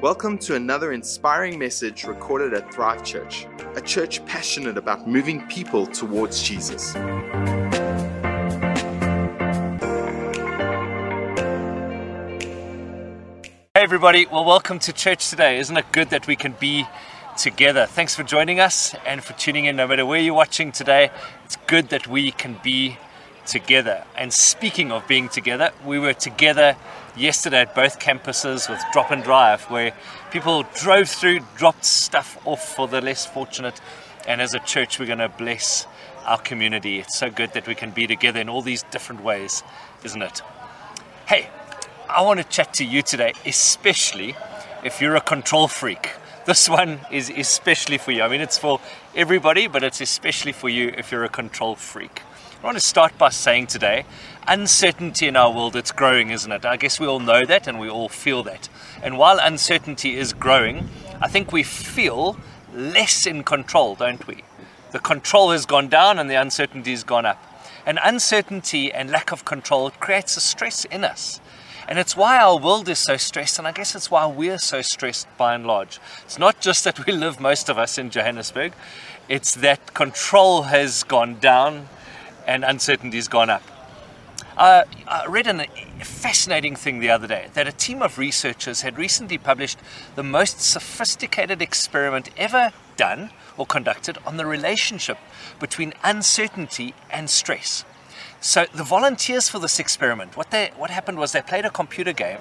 Welcome to another inspiring message recorded at Thrive Church, a church passionate about moving people towards Jesus. Hey, everybody. Well, welcome to church today. Isn't it good that we can be together? Thanks for joining us and for tuning in. No matter where you're watching today, it's good that we can be together. And speaking of being together, we were together yesterday at both campuses with Drop and Drive, where people drove through, dropped stuff off for the less fortunate. And as a church, we're going to bless our community. It's so good that we can be together in all these different ways, isn't it? Hey, I want to chat to you today, especially if you're a control freak. This one is especially for you. I mean, it's for everybody, but it's especially for you if you're a control freak. I want to start by saying today, uncertainty in our world, it's growing, isn't it? I guess we all know that and we all feel that. And while uncertainty is growing, I think we feel less in control, don't we? The control has gone down and the uncertainty has gone up. And uncertainty and lack of control creates a stress in us. And it's why our world is so stressed, and I guess it's why we're so stressed by and large. It's not just that we live, most of us, in Johannesburg, it's that control has gone down and uncertainty's gone up. Uh, I read a fascinating thing the other day that a team of researchers had recently published the most sophisticated experiment ever done or conducted on the relationship between uncertainty and stress. So the volunteers for this experiment, what they what happened was they played a computer game,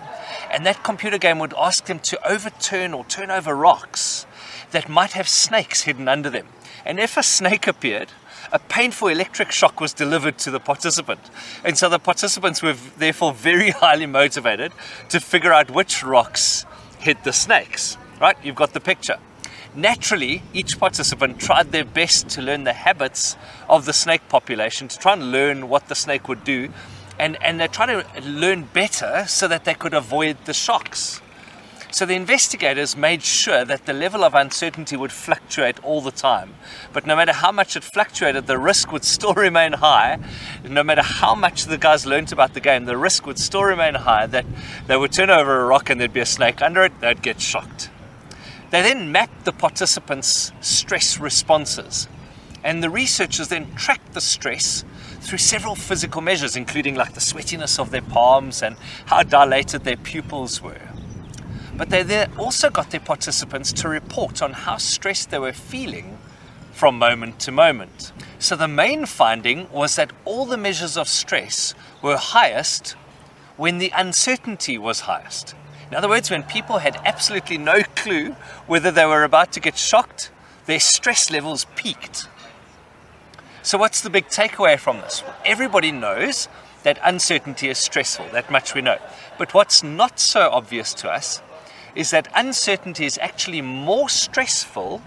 and that computer game would ask them to overturn or turn over rocks that might have snakes hidden under them. And if a snake appeared, a painful electric shock was delivered to the participant. And so the participants were therefore very highly motivated to figure out which rocks hid the snakes. Right? You've got the picture. Naturally, each participant tried their best to learn the habits of the snake population, to try and learn what the snake would do, and, and they tried to learn better so that they could avoid the shocks. So the investigators made sure that the level of uncertainty would fluctuate all the time. But no matter how much it fluctuated, the risk would still remain high. No matter how much the guys learned about the game, the risk would still remain high that they would turn over a rock and there'd be a snake under it, they'd get shocked. They then mapped the participants' stress responses. And the researchers then tracked the stress through several physical measures, including like the sweatiness of their palms and how dilated their pupils were. But they also got their participants to report on how stressed they were feeling from moment to moment. So the main finding was that all the measures of stress were highest when the uncertainty was highest. In other words, when people had absolutely no clue whether they were about to get shocked, their stress levels peaked. So, what's the big takeaway from this? Everybody knows that uncertainty is stressful, that much we know. But what's not so obvious to us is that uncertainty is actually more stressful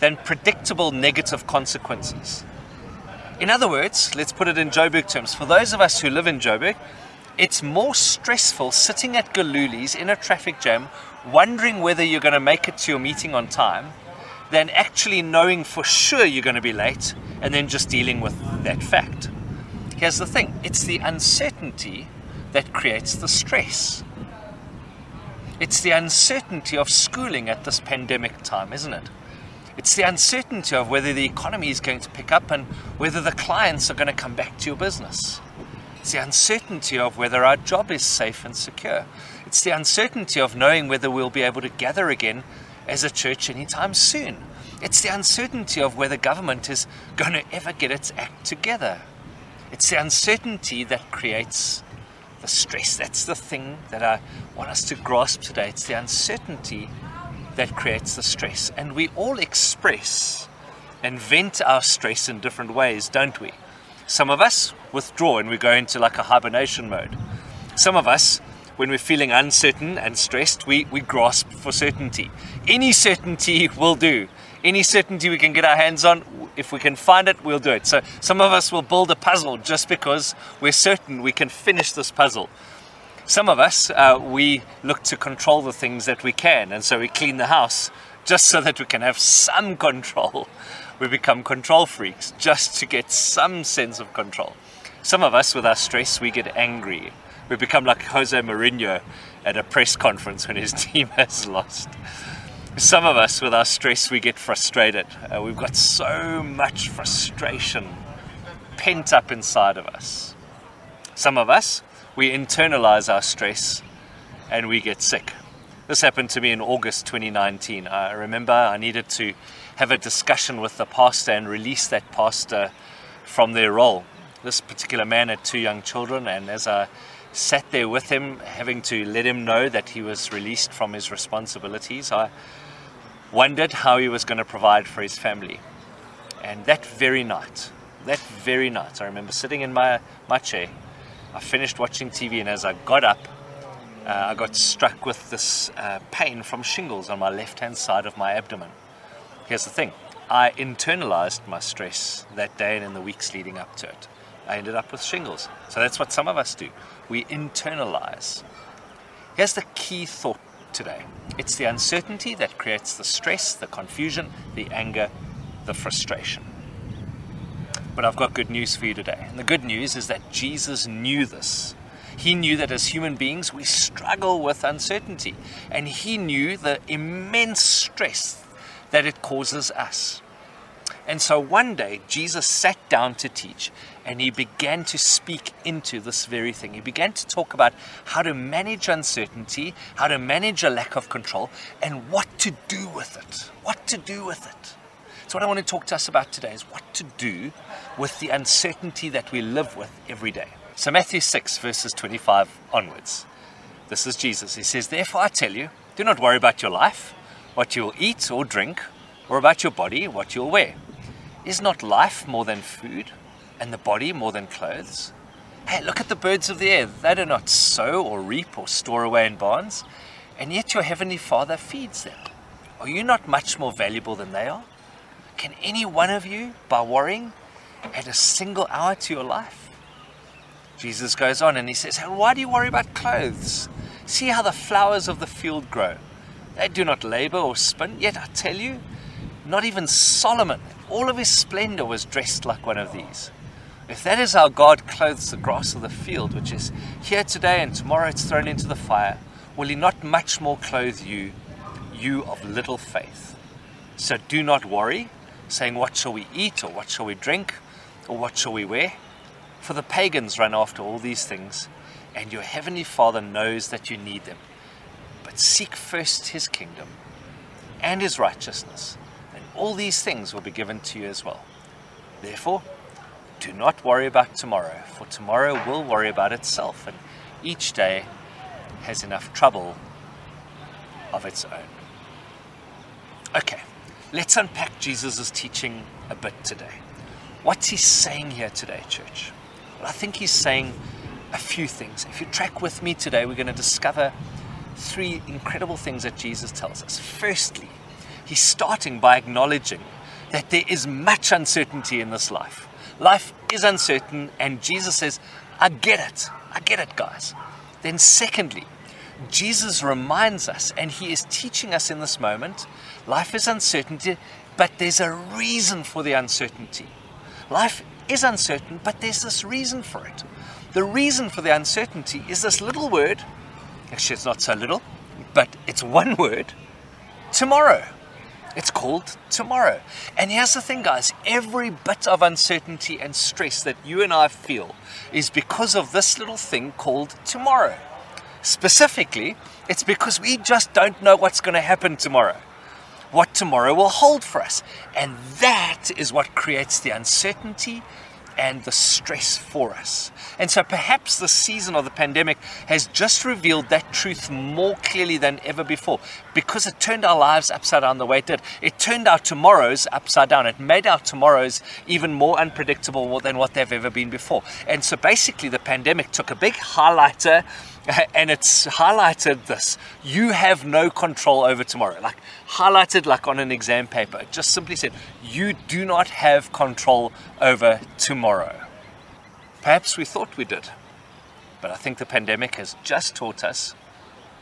than predictable negative consequences. In other words, let's put it in Joburg terms. For those of us who live in Joburg, it's more stressful sitting at Gillooly's in a traffic jam, wondering whether you're going to make it to your meeting on time, than actually knowing for sure you're going to be late and then just dealing with that fact. Here's the thing it's the uncertainty that creates the stress. It's the uncertainty of schooling at this pandemic time, isn't it? It's the uncertainty of whether the economy is going to pick up and whether the clients are going to come back to your business. It's the uncertainty of whether our job is safe and secure. It's the uncertainty of knowing whether we'll be able to gather again as a church anytime soon. It's the uncertainty of whether government is going to ever get its act together. It's the uncertainty that creates the stress. That's the thing that I want us to grasp today. It's the uncertainty that creates the stress. And we all express and vent our stress in different ways, don't we? Some of us withdraw and we go into like a hibernation mode. Some of us, when we're feeling uncertain and stressed, we, we grasp for certainty. Any certainty will do. Any certainty we can get our hands on, if we can find it, we'll do it. So some of us will build a puzzle just because we're certain we can finish this puzzle. Some of us, uh, we look to control the things that we can, and so we clean the house just so that we can have some control. We become control freaks just to get some sense of control. Some of us, with our stress, we get angry. We become like Jose Mourinho at a press conference when his team has lost. Some of us, with our stress, we get frustrated. Uh, we've got so much frustration pent up inside of us. Some of us, we internalize our stress and we get sick. This happened to me in August 2019. I remember I needed to have a discussion with the pastor and release that pastor from their role. This particular man had two young children, and as I sat there with him, having to let him know that he was released from his responsibilities, I wondered how he was going to provide for his family. And that very night, that very night, I remember sitting in my, my chair. I finished watching TV, and as I got up, uh, I got struck with this uh, pain from shingles on my left hand side of my abdomen. Here's the thing I internalized my stress that day and in the weeks leading up to it. I ended up with shingles. So that's what some of us do. We internalize. Here's the key thought today it's the uncertainty that creates the stress, the confusion, the anger, the frustration. But I've got good news for you today. And the good news is that Jesus knew this. He knew that as human beings we struggle with uncertainty. And he knew the immense stress that it causes us. And so one day Jesus sat down to teach and he began to speak into this very thing. He began to talk about how to manage uncertainty, how to manage a lack of control, and what to do with it. What to do with it. So, what I want to talk to us about today is what to do with the uncertainty that we live with every day. So, Matthew 6, verses 25 onwards. This is Jesus. He says, Therefore, I tell you, do not worry about your life, what you will eat or drink, or about your body, what you will wear. Is not life more than food, and the body more than clothes? Hey, look at the birds of the air. They do not sow or reap or store away in barns, and yet your heavenly Father feeds them. Are you not much more valuable than they are? Can any one of you, by worrying, add a single hour to your life? Jesus goes on and he says, Why do you worry about clothes? See how the flowers of the field grow. They do not labor or spin, yet I tell you, not even Solomon, all of his splendor, was dressed like one of these. If that is how God clothes the grass of the field, which is here today and tomorrow it's thrown into the fire, will he not much more clothe you, you of little faith? So do not worry saying, What shall we eat, or what shall we drink, or what shall we wear? For the pagans run after all these things, and your heavenly Father knows that you need them. But seek first his kingdom and his righteousness, all these things will be given to you as well. Therefore, do not worry about tomorrow, for tomorrow will worry about itself, and each day has enough trouble of its own. Okay, Let's unpack Jesus' teaching a bit today. What's he saying here today, church? Well, I think he's saying a few things. If you track with me today, we're going to discover three incredible things that Jesus tells us. Firstly, he's starting by acknowledging that there is much uncertainty in this life. Life is uncertain, and Jesus says, I get it. I get it, guys. Then, secondly, Jesus reminds us, and he is teaching us in this moment life is uncertainty, but there's a reason for the uncertainty. Life is uncertain, but there's this reason for it. The reason for the uncertainty is this little word. Actually, it's not so little, but it's one word tomorrow. It's called tomorrow. And here's the thing, guys every bit of uncertainty and stress that you and I feel is because of this little thing called tomorrow. Specifically, it's because we just don't know what's going to happen tomorrow, what tomorrow will hold for us. And that is what creates the uncertainty and the stress for us. And so perhaps the season of the pandemic has just revealed that truth more clearly than ever before because it turned our lives upside down the way it did. It turned our tomorrows upside down. It made our tomorrows even more unpredictable than what they've ever been before. And so basically, the pandemic took a big highlighter and it's highlighted this. You have no control over tomorrow. Like highlighted like on an exam paper. It just simply said you do not have control over tomorrow. Perhaps we thought we did but i think the pandemic has just taught us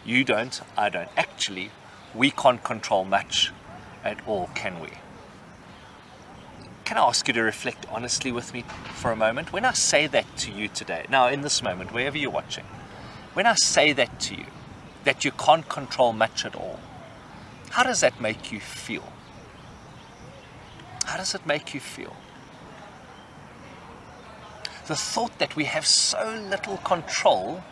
you don't i don't. Actually we can't control much at all can we? Can I ask you to reflect honestly with me for a moment? When I say that to you today, now in this moment, wherever you're watching, when I say that to you, that you can't control much at all, how does that make you feel? How does it make you feel? The thought that we have so little control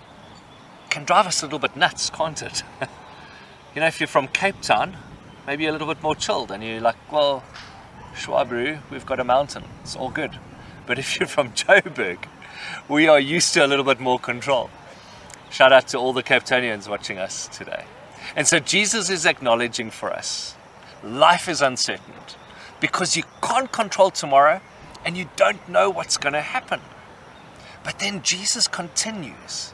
can drive us a little bit nuts, can't it? you know, if you're from Cape Town, maybe a little bit more chilled and you're like, well, Schwabru, we've got a mountain, it's all good. But if you're from Joburg, we are used to a little bit more control. Shout out to all the Cape Townians watching us today. And so Jesus is acknowledging for us life is uncertain because you can't control tomorrow and you don't know what's going to happen. But then Jesus continues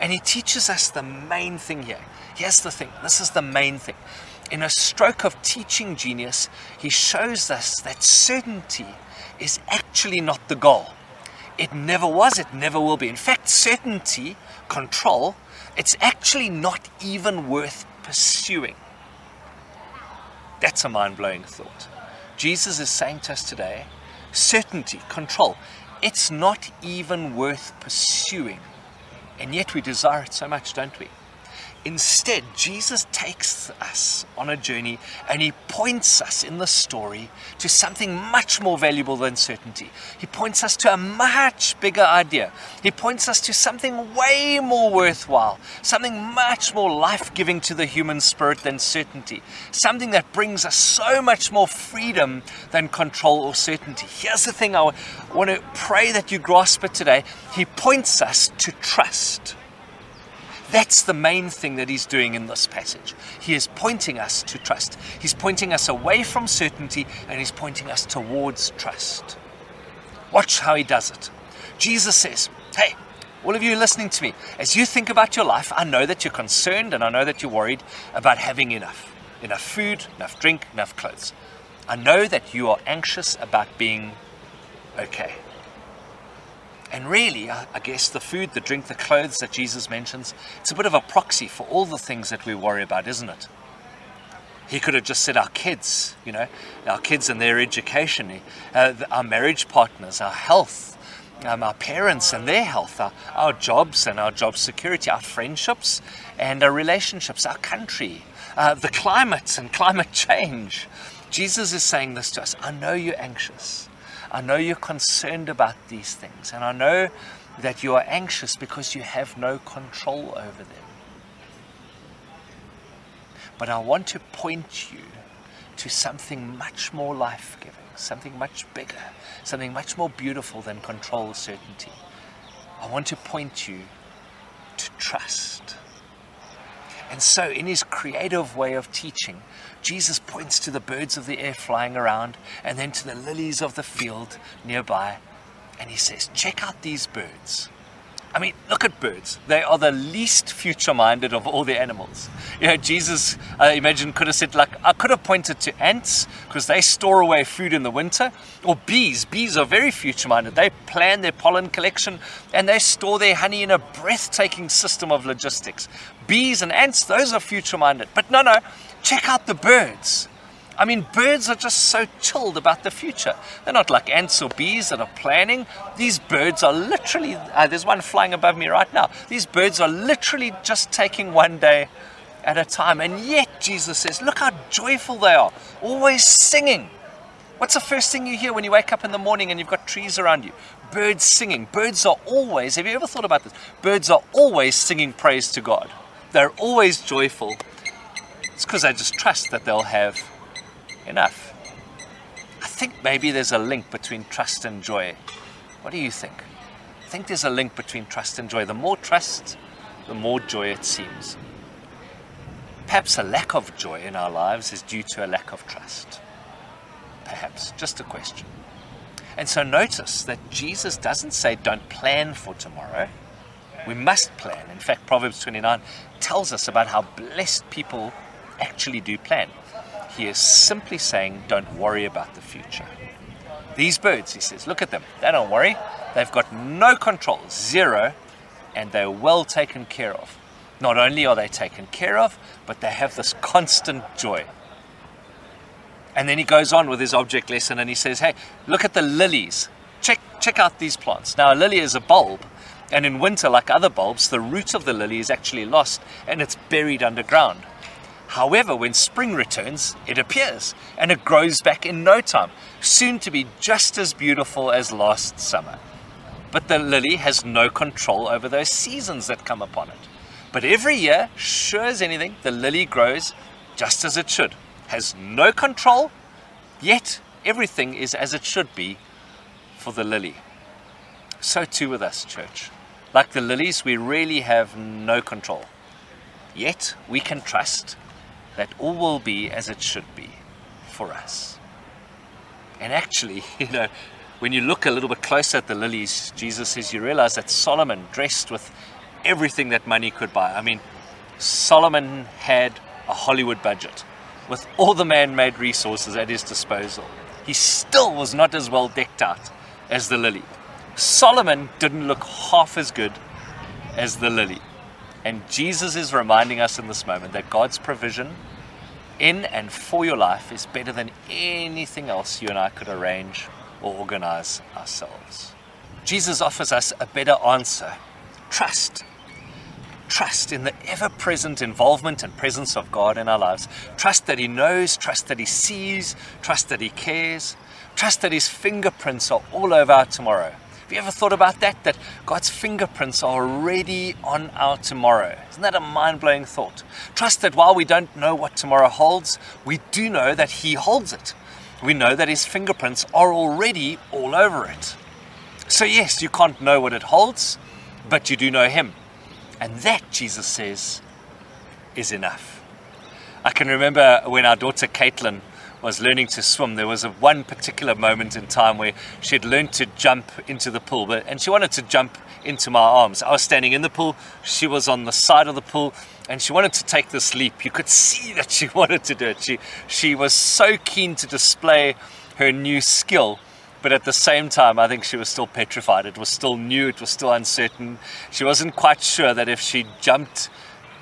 and he teaches us the main thing here. Here's the thing this is the main thing. In a stroke of teaching genius, he shows us that certainty is actually not the goal. It never was, it never will be. In fact, certainty, control, it's actually not even worth pursuing. That's a mind blowing thought. Jesus is saying to us today certainty, control, it's not even worth pursuing. And yet we desire it so much, don't we? Instead, Jesus takes us on a journey and he points us in the story to something much more valuable than certainty. He points us to a much bigger idea. He points us to something way more worthwhile, something much more life giving to the human spirit than certainty, something that brings us so much more freedom than control or certainty. Here's the thing I want to pray that you grasp it today. He points us to trust. That's the main thing that he's doing in this passage. He is pointing us to trust. He's pointing us away from certainty and he's pointing us towards trust. Watch how he does it. Jesus says, Hey, all of you listening to me, as you think about your life, I know that you're concerned and I know that you're worried about having enough enough food, enough drink, enough clothes. I know that you are anxious about being okay. And really, I guess the food, the drink, the clothes that Jesus mentions, it's a bit of a proxy for all the things that we worry about, isn't it? He could have just said our kids, you know, our kids and their education, uh, our marriage partners, our health, um, our parents and their health, our, our jobs and our job security, our friendships and our relationships, our country, uh, the climate and climate change. Jesus is saying this to us I know you're anxious. I know you're concerned about these things, and I know that you are anxious because you have no control over them. But I want to point you to something much more life giving, something much bigger, something much more beautiful than control certainty. I want to point you to trust. And so, in his creative way of teaching, Jesus points to the birds of the air flying around and then to the lilies of the field nearby. And he says, Check out these birds. I mean, look at birds. They are the least future minded of all the animals. You know, Jesus, I imagine, could have said, like, I could have pointed to ants because they store away food in the winter, or bees. Bees are very future minded. They plan their pollen collection and they store their honey in a breathtaking system of logistics. Bees and ants, those are future minded. But no, no, check out the birds. I mean, birds are just so chilled about the future. They're not like ants or bees that are planning. These birds are literally, uh, there's one flying above me right now. These birds are literally just taking one day at a time. And yet, Jesus says, look how joyful they are, always singing. What's the first thing you hear when you wake up in the morning and you've got trees around you? Birds singing. Birds are always, have you ever thought about this? Birds are always singing praise to God. They're always joyful. It's because I just trust that they'll have enough. I think maybe there's a link between trust and joy. What do you think? I think there's a link between trust and joy. The more trust, the more joy it seems. Perhaps a lack of joy in our lives is due to a lack of trust. Perhaps, just a question. And so notice that Jesus doesn't say don't plan for tomorrow. We must plan. In fact, Proverbs 29 tells us about how blessed people actually do plan. He is simply saying, don't worry about the future. These birds, he says, look at them. They don't worry. They've got no control, zero, and they're well taken care of. Not only are they taken care of, but they have this constant joy. And then he goes on with his object lesson and he says, hey, look at the lilies. Check, check out these plants. Now, a lily is a bulb, And in winter, like other bulbs, the root of the lily is actually lost and it's buried underground. However, when spring returns, it appears and it grows back in no time, soon to be just as beautiful as last summer. But the lily has no control over those seasons that come upon it. But every year, sure as anything, the lily grows just as it should, has no control, yet everything is as it should be for the lily. So too with us, church. Like the lilies, we really have no control. Yet we can trust that all will be as it should be for us. And actually, you know, when you look a little bit closer at the lilies, Jesus says you realize that Solomon dressed with everything that money could buy. I mean, Solomon had a Hollywood budget with all the man made resources at his disposal. He still was not as well decked out as the lily. Solomon didn't look half as good as the lily. And Jesus is reminding us in this moment that God's provision in and for your life is better than anything else you and I could arrange or organize ourselves. Jesus offers us a better answer trust. Trust in the ever present involvement and presence of God in our lives. Trust that He knows, trust that He sees, trust that He cares, trust that His fingerprints are all over our tomorrow you ever thought about that? That God's fingerprints are already on our tomorrow. Isn't that a mind blowing thought? Trust that while we don't know what tomorrow holds, we do know that He holds it. We know that His fingerprints are already all over it. So, yes, you can't know what it holds, but you do know Him. And that, Jesus says, is enough. I can remember when our daughter Caitlin was learning to swim, there was a one particular moment in time where she had learned to jump into the pool, but, and she wanted to jump into my arms. I was standing in the pool, she was on the side of the pool, and she wanted to take this leap. You could see that she wanted to do it. She, she was so keen to display her new skill. But at the same time, I think she was still petrified. It was still new, it was still uncertain. She wasn't quite sure that if she jumped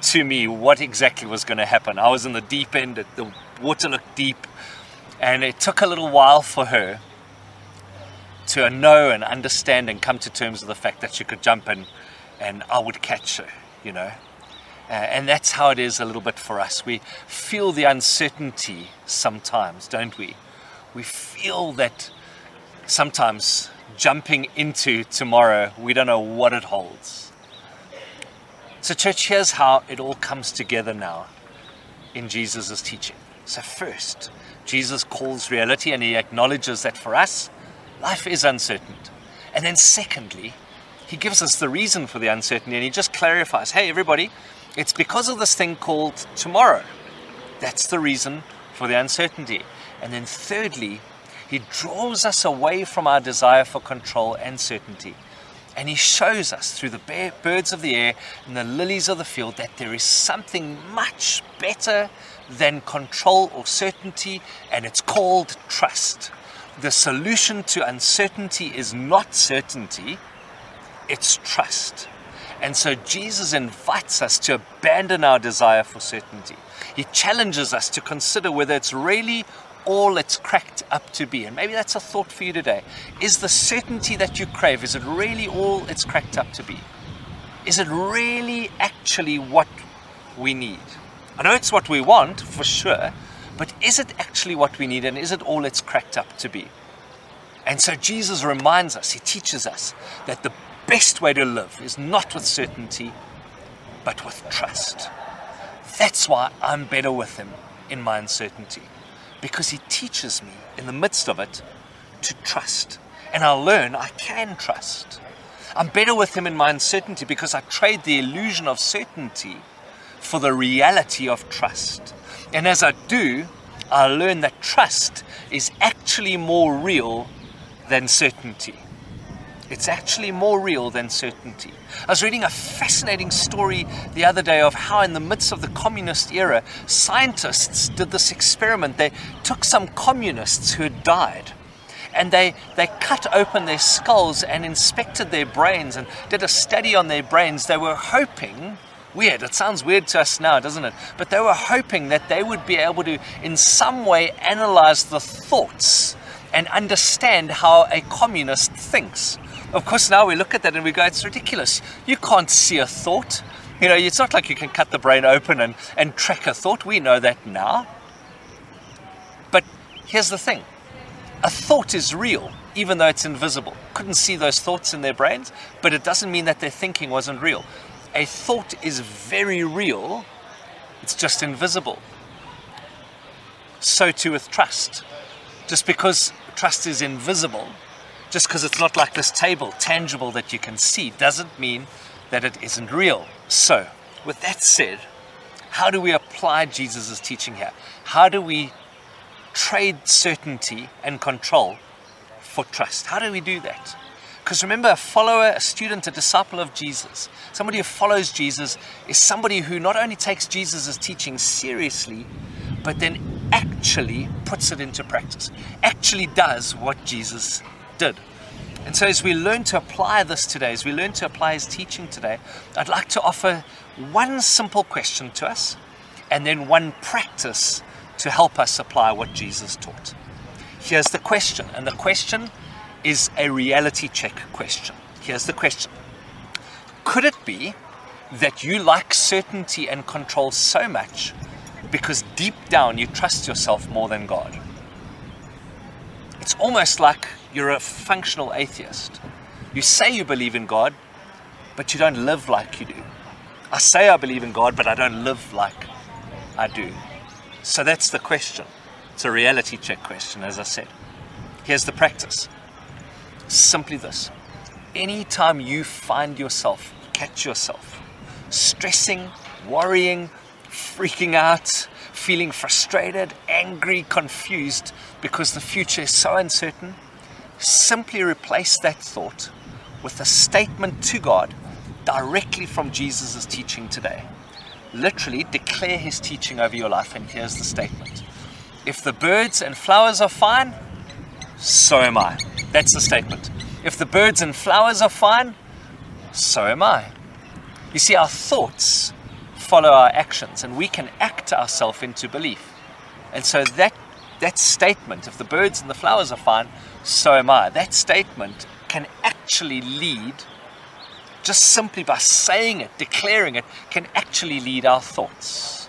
to me, what exactly was going to happen. I was in the deep end, the water looked deep, and it took a little while for her to know and understand and come to terms with the fact that she could jump and, and I would catch her, you know. Uh, and that's how it is a little bit for us. We feel the uncertainty sometimes, don't we? We feel that sometimes jumping into tomorrow, we don't know what it holds. So, church, here's how it all comes together now in Jesus' teaching. So, first, Jesus calls reality and he acknowledges that for us, life is uncertain. And then, secondly, he gives us the reason for the uncertainty and he just clarifies hey, everybody, it's because of this thing called tomorrow. That's the reason for the uncertainty. And then, thirdly, he draws us away from our desire for control and certainty. And he shows us through the birds of the air and the lilies of the field that there is something much better than control or certainty, and it's called trust. The solution to uncertainty is not certainty, it's trust. And so Jesus invites us to abandon our desire for certainty. He challenges us to consider whether it's really all it's cracked up to be. And maybe that's a thought for you today. Is the certainty that you crave, is it really all it's cracked up to be? Is it really actually what we need? I know it's what we want for sure, but is it actually what we need and is it all it's cracked up to be? And so Jesus reminds us, he teaches us that the best way to live is not with certainty, but with trust. That's why I'm better with him in my uncertainty, because he teaches me in the midst of it to trust. And I'll learn I can trust. I'm better with him in my uncertainty because I trade the illusion of certainty for the reality of trust. And as I do, I learn that trust is actually more real than certainty. It's actually more real than certainty. I was reading a fascinating story the other day of how, in the midst of the communist era, scientists did this experiment. They took some communists who had died and they, they cut open their skulls and inspected their brains and did a study on their brains. They were hoping Weird. It sounds weird to us now, doesn't it? But they were hoping that they would be able to, in some way, analyze the thoughts and understand how a communist thinks. Of course, now we look at that and we go, it's ridiculous. You can't see a thought. You know, it's not like you can cut the brain open and, and track a thought. We know that now. But here's the thing a thought is real, even though it's invisible. Couldn't see those thoughts in their brains, but it doesn't mean that their thinking wasn't real. A thought is very real, it's just invisible. So too with trust. Just because trust is invisible, just because it's not like this table, tangible that you can see, doesn't mean that it isn't real. So, with that said, how do we apply Jesus' teaching here? How do we trade certainty and control for trust. How do we do that? Because remember, a follower, a student, a disciple of Jesus, somebody who follows Jesus, is somebody who not only takes Jesus' teaching seriously, but then actually puts it into practice, actually does what Jesus did. And so, as we learn to apply this today, as we learn to apply his teaching today, I'd like to offer one simple question to us and then one practice to help us apply what Jesus taught. Here's the question, and the question is a reality check question. Here's the question Could it be that you like certainty and control so much because deep down you trust yourself more than God? It's almost like you're a functional atheist. You say you believe in God, but you don't live like you do. I say I believe in God, but I don't live like I do. So that's the question. It's a reality check question, as I said. Here's the practice simply this anytime you find yourself, catch yourself, stressing, worrying, freaking out, feeling frustrated, angry, confused because the future is so uncertain, simply replace that thought with a statement to God directly from Jesus' teaching today literally declare his teaching over your life. And here's the statement If the birds and flowers are fine, so am I. That's the statement. If the birds and flowers are fine, so am I. You see, our thoughts follow our actions, and we can act ourselves into belief. And so that that statement, if the birds and the flowers are fine, so am I, that statement can actually lead just simply by saying it, declaring it, can actually lead our thoughts.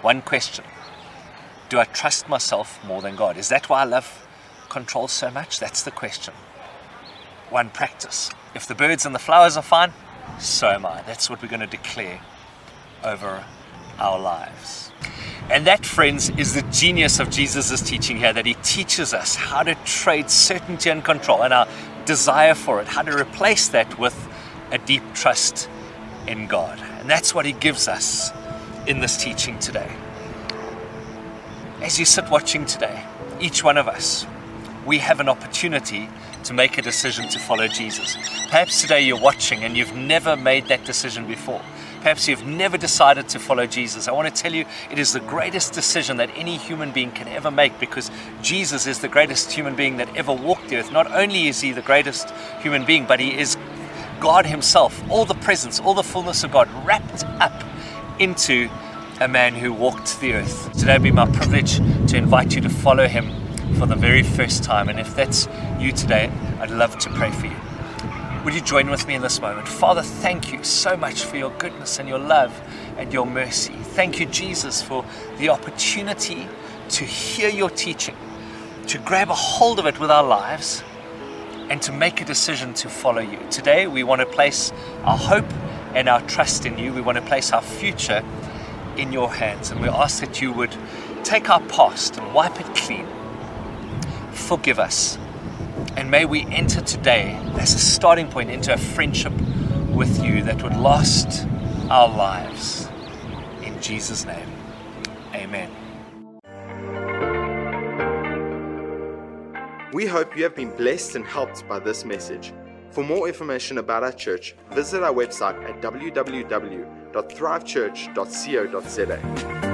One question Do I trust myself more than God? Is that why I love control so much? That's the question. One practice. If the birds and the flowers are fine, so am I. That's what we're going to declare over our lives. And that, friends, is the genius of Jesus' teaching here that he teaches us how to trade certainty and control and our desire for it, how to replace that with a deep trust in God. And that's what He gives us in this teaching today. As you sit watching today, each one of us, we have an opportunity to make a decision to follow Jesus. Perhaps today you're watching and you've never made that decision before. Perhaps you've never decided to follow Jesus. I want to tell you, it is the greatest decision that any human being can ever make because Jesus is the greatest human being that ever walked the earth. Not only is he the greatest human being, but he is God Himself, all the presence, all the fullness of God wrapped up into a man who walked the earth. Today it be my privilege to invite you to follow Him for the very first time. And if that's you today, I'd love to pray for you. Would you join with me in this moment? Father, thank you so much for your goodness and your love and your mercy. Thank you, Jesus, for the opportunity to hear your teaching, to grab a hold of it with our lives, and to make a decision to follow you. Today, we want to place our hope and our trust in you. We want to place our future in your hands. And we ask that you would take our past and wipe it clean. Forgive us and may we enter today as a starting point into a friendship with you that would last our lives. In Jesus' name, amen. We hope you have been blessed and helped by this message. For more information about our church, visit our website at www.thrivechurch.co.za.